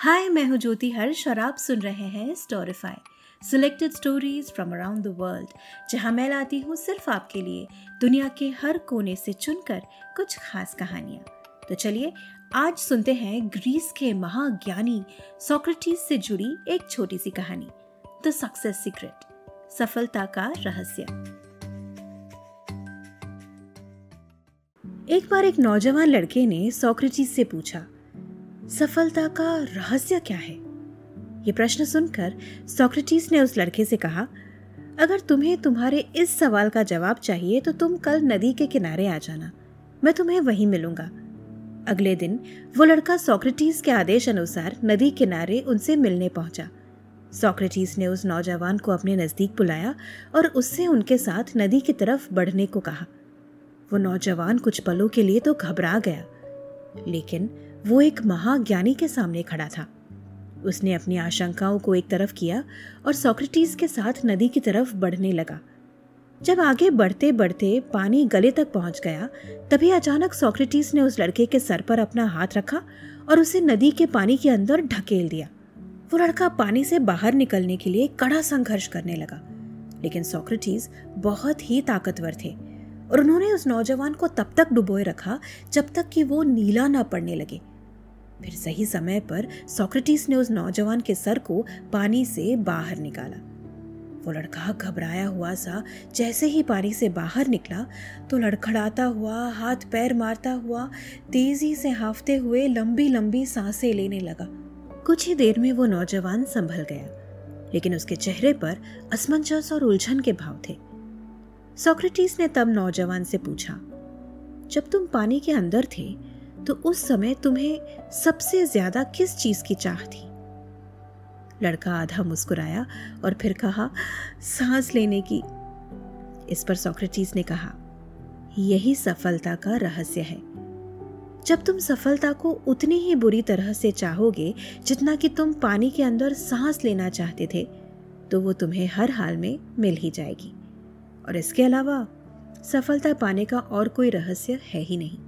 हाय, मैं हूँ ज्योति हर्ष और आप सुन रहे हैं Storify selected stories from around the world जहाँ मैं लाती हूँ सिर्फ़ आपके लिए दुनिया के हर कोने से चुनकर कुछ खास कहानियाँ। तो चलिए, आज सुनते हैं ग्रीस के महाज्ञानी सोक्रेटिस से जुड़ी एक छोटी सी कहानी द सक्सेस सीक्रेट सफलता का रहस्य। एक बार एक नौजवान लड़के ने सोक्रेटिस से पूछा सफलता का रहस्य क्या है? ये प्रश्न सुनकर सोक्रेटिस ने उस लड़के से कहा, अगर तुम्हें तुम्हारे इस सवाल का जवाब चाहिए तो तुम कल नदी के किनारे आ जाना। मैं तुम्हें वहीं मिलूँगा। अगले दिन वो लड़का सोक्रेटिस के आदेश अनुसार नदी किनारे उनसे मिलने पहुँचा। सोक्रेटिस ने उस नौजवान को अपने नज़दीक बुलाया और उससे उनके साथ नदी की तरफ़ बढ़ने को कहा। वो नौजवान कुछ पलों के लिए तो घबरा गया, लेकिन वो एक महाज्ञानी के सामने खड़ा था। उसने अपनी आशंकाओं को एक तरफ़ किया और सॉक्रेटिस के साथ नदी की तरफ़ बढ़ने लगा। जब आगे बढ़ते बढ़ते पानी गले तक पहुँच गया, तभी अचानक सॉक्रेटिस ने उस लड़के के सर पर अपना हाथ रखा और उसे नदी के पानी के अंदर ढकेल दिया। वो लड़का पानी से बाहर निकलने के लिए कड़ा संघर्ष करने लगा, लेकिन सॉक्रेटिस बहुत ही ताकतवर थे और उन्होंने उस नौजवान को तब तक डुबोए रखा जब तक कि वो नीला ना पड़ने लगे। फिर सही समय पर सोक्रेटिस ने उस नौजवान के सर को पानी से बाहर निकाला। वो लड़का घबराया हुआ सा, जैसे ही पानी से बाहर निकला तो लड़खड़ाता हुआ, हाथ पैर मारता हुआ, तेज़ी से हाफते हुए लंबी लंबी साँसें लेने लगा। कुछ ही देर में वो नौजवान संभल गया, लेकिन उसके चेहरे पर असमंजस और उलझन के भाव थे। सॉक्रेटिस ने तब नौजवान से पूछा, जब तुम पानी के अंदर थे तो उस समय तुम्हें सबसे ज़्यादा किस चीज़ की चाह थी? लड़का आधा मुस्कुराया और फिर कहा, सांस लेने की। इस पर सोक्रेटिस ने कहा, यही सफलता का रहस्य है। जब तुम सफलता को उतनी ही बुरी तरह से चाहोगे जितना कि तुम पानी के अंदर सांस लेना चाहते थे तो वो तुम्हें हर हाल में मिल ही जाएगी। और इसके अलावा सफलता पाने का और कोई रहस्य है ही नहीं।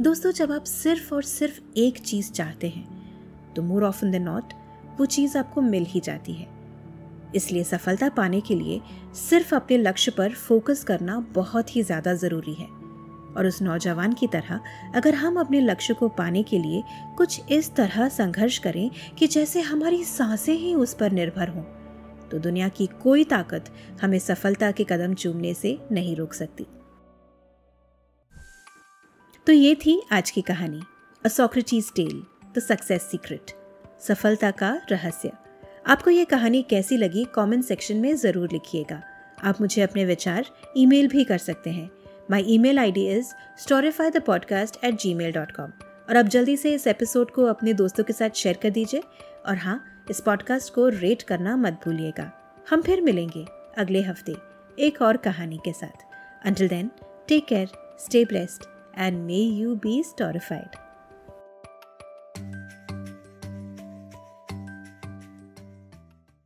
दोस्तों, जब आप सिर्फ़ और सिर्फ़ एक चीज़ चाहते हैं तो मोर इन द नॉट वो चीज़ आपको मिल ही जाती है। इसलिए सफलता पाने के लिए सिर्फ़ अपने लक्ष्य पर फोकस करना बहुत ही ज़्यादा ज़रूरी है। और उस नौजवान की तरह, अगर हम अपने लक्ष्य को पाने के लिए कुछ इस तरह संघर्ष करें कि जैसे हमारी साँसें ही उस पर निर्भर हों तो दुनिया की कोई ताकत हमें सफलता के कदम चूमने से नहीं रोक सकती। तो ये थी आज की कहानी। A Socrates tale, the success secret. सफलता का रहस्य। आपको ये कहानी कैसी लगी कमेंट सेक्शन में ज़रूर लिखिएगा। आप मुझे अपने विचार ईमेल भी कर सकते हैं। My email ID is Storify the podcast at Gmail dot com और आप जल्दी से इस एपिसोड को अपने दोस्तों के साथ शेयर कर दीजिए। और हाँ इस पॉडकास्ट को रेट करना मत भूलिएगा। हम फिर मिलेंगे अगले हफ़्ते एक और कहानी के साथ। Until then take care stay blessed and may you be storified.